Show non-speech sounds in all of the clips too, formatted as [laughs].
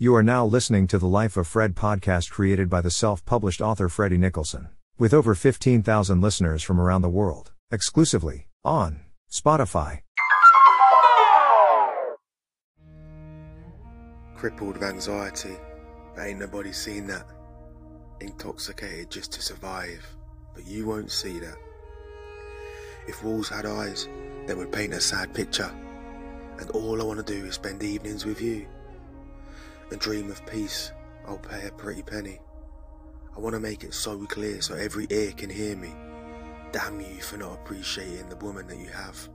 You are now listening to the Life of Fred podcast created by the self published author Freddie Nicholson, with over 15,000 listeners from around the world, exclusively on Spotify. Crippled of anxiety, but ain't nobody seen that. Intoxicated just to survive, but you won't see that. If walls had eyes, they would paint a sad picture, and all I want to do is spend evenings with you and dream of peace, I'll pay a pretty penny. I want to make it so clear so every ear can hear me. Damn you for not appreciating the woman that you have.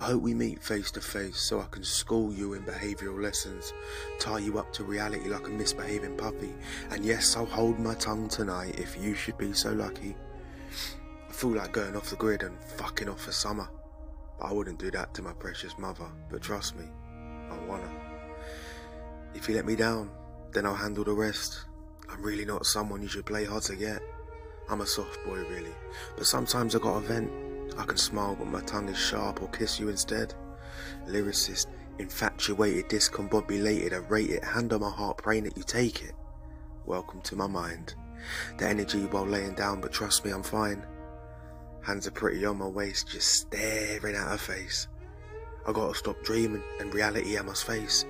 I hope we meet face to face so I can school you in behavioural lessons, tie you up to reality like a misbehaving puppy, and yes, I'll hold my tongue tonight if you should be so lucky. I feel like going off the grid and fucking off for summer. But I wouldn't do that to my precious mother, but trust me, I wanna. If you let me down, then I'll handle the rest. I'm really not someone you should play hard to get. I'm a soft boy, really. But sometimes I got a vent. I can smile, but my tongue is sharp, or kiss you instead. Lyricist, infatuated, discombobulated, I rate it, hand on my heart, praying that you take it. Welcome to my mind. The energy while laying down, but trust me, I'm fine. Hands are pretty on my waist, just staring at her face. I gotta stop dreaming, and reality I must face.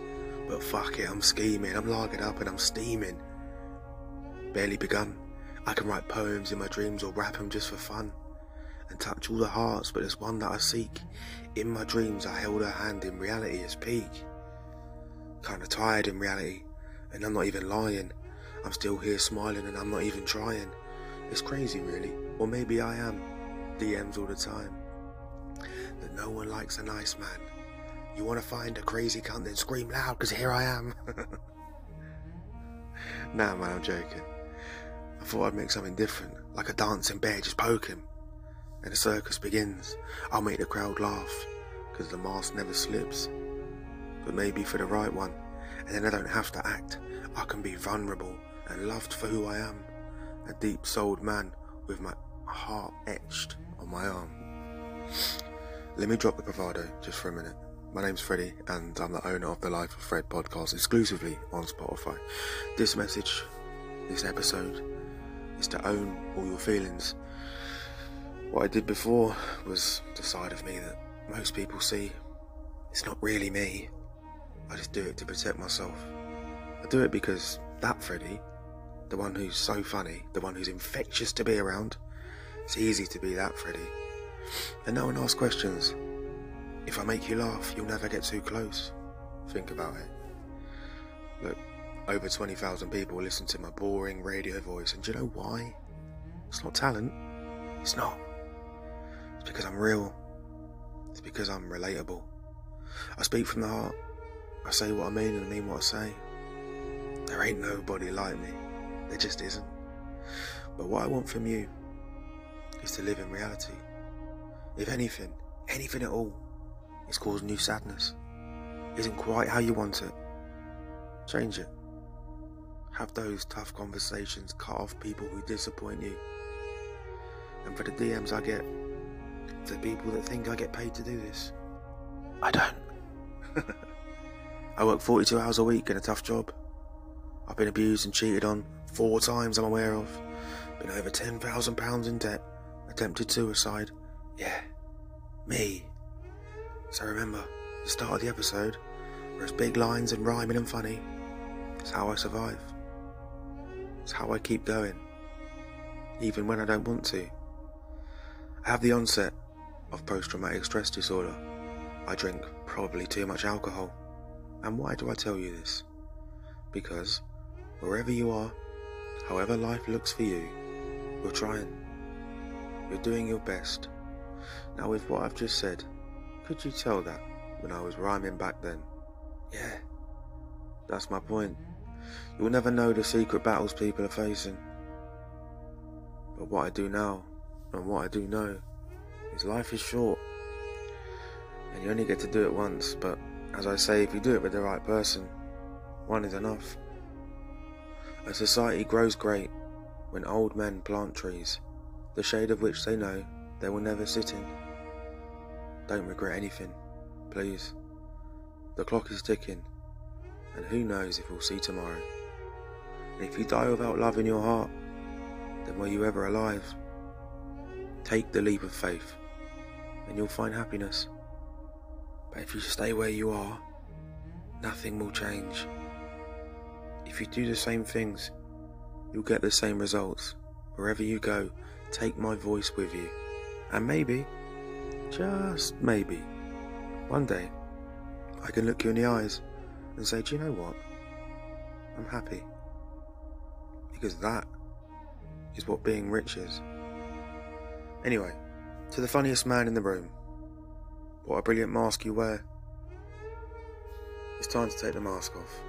But fuck it, I'm scheming, I'm larking up and I'm steaming. Barely begun. I can write poems in my dreams or rap them just for fun. And touch all the hearts, but there's one that I seek. In my dreams, I held her hand in reality as peak. Kinda tired in reality, and I'm not even lying. I'm still here smiling and I'm not even trying. It's crazy, really. Or maybe I am. DMs all the time. That no one likes a nice man. You want to find a crazy cunt, then scream loud, because here I am. [laughs] nah, man, I'm joking. I thought I'd make something different, like a dancing bear, just poke him. And the circus begins. I'll make the crowd laugh, because the mask never slips. But maybe for the right one, and then I don't have to act. I can be vulnerable and loved for who I am. A deep souled man with my heart etched on my arm. Let me drop the bravado just for a minute. My name's Freddie, and I'm the owner of the Life of Fred podcast exclusively on Spotify. This message, this episode, is to own all your feelings. What I did before was the side of me that most people see. It's not really me. I just do it to protect myself. I do it because that Freddie, the one who's so funny, the one who's infectious to be around, it's easy to be that Freddie. And no one asks questions. If I make you laugh, you'll never get too close. Think about it. Look, over 20,000 people listen to my boring radio voice, and do you know why? It's not talent. It's not. It's because I'm real. It's because I'm relatable. I speak from the heart. I say what I mean and I mean what I say. There ain't nobody like me. There just isn't. But what I want from you is to live in reality. If anything, anything at all, it's causing you sadness. Isn't quite how you want it. Change it. Have those tough conversations, cut off people who disappoint you. And for the DMs I get, the people that think I get paid to do this, I don't. [laughs] I work 42 hours a week in a tough job. I've been abused and cheated on four times I'm aware of. Been over £10,000 in debt. Attempted suicide. Yeah, me. So remember, the start of the episode, there's big lines and rhyming and funny. It's how I survive. It's how I keep going, even when I don't want to. I have the onset of post traumatic stress disorder. I drink probably too much alcohol. And why do I tell you this? Because wherever you are, however life looks for you, you're trying. You're doing your best. Now, with what I've just said, could you tell that when I was rhyming back then? Yeah, that's my point. You'll never know the secret battles people are facing. But what I do now, and what I do know, is life is short. And you only get to do it once, but as I say, if you do it with the right person, one is enough. A society grows great when old men plant trees, the shade of which they know they will never sit in. Don't regret anything, please. The clock is ticking. and who knows if we'll see tomorrow. And if you die without love in your heart, then were you ever alive? Take the leap of faith, and you'll find happiness. But if you stay where you are, nothing will change. If you do the same things, you'll get the same results. Wherever you go, take my voice with you. And maybe, just maybe, one day, I can look you in the eyes and say, Do you know what? I'm happy. Because that is what being rich is. Anyway, to the funniest man in the room, what a brilliant mask you wear. It's time to take the mask off.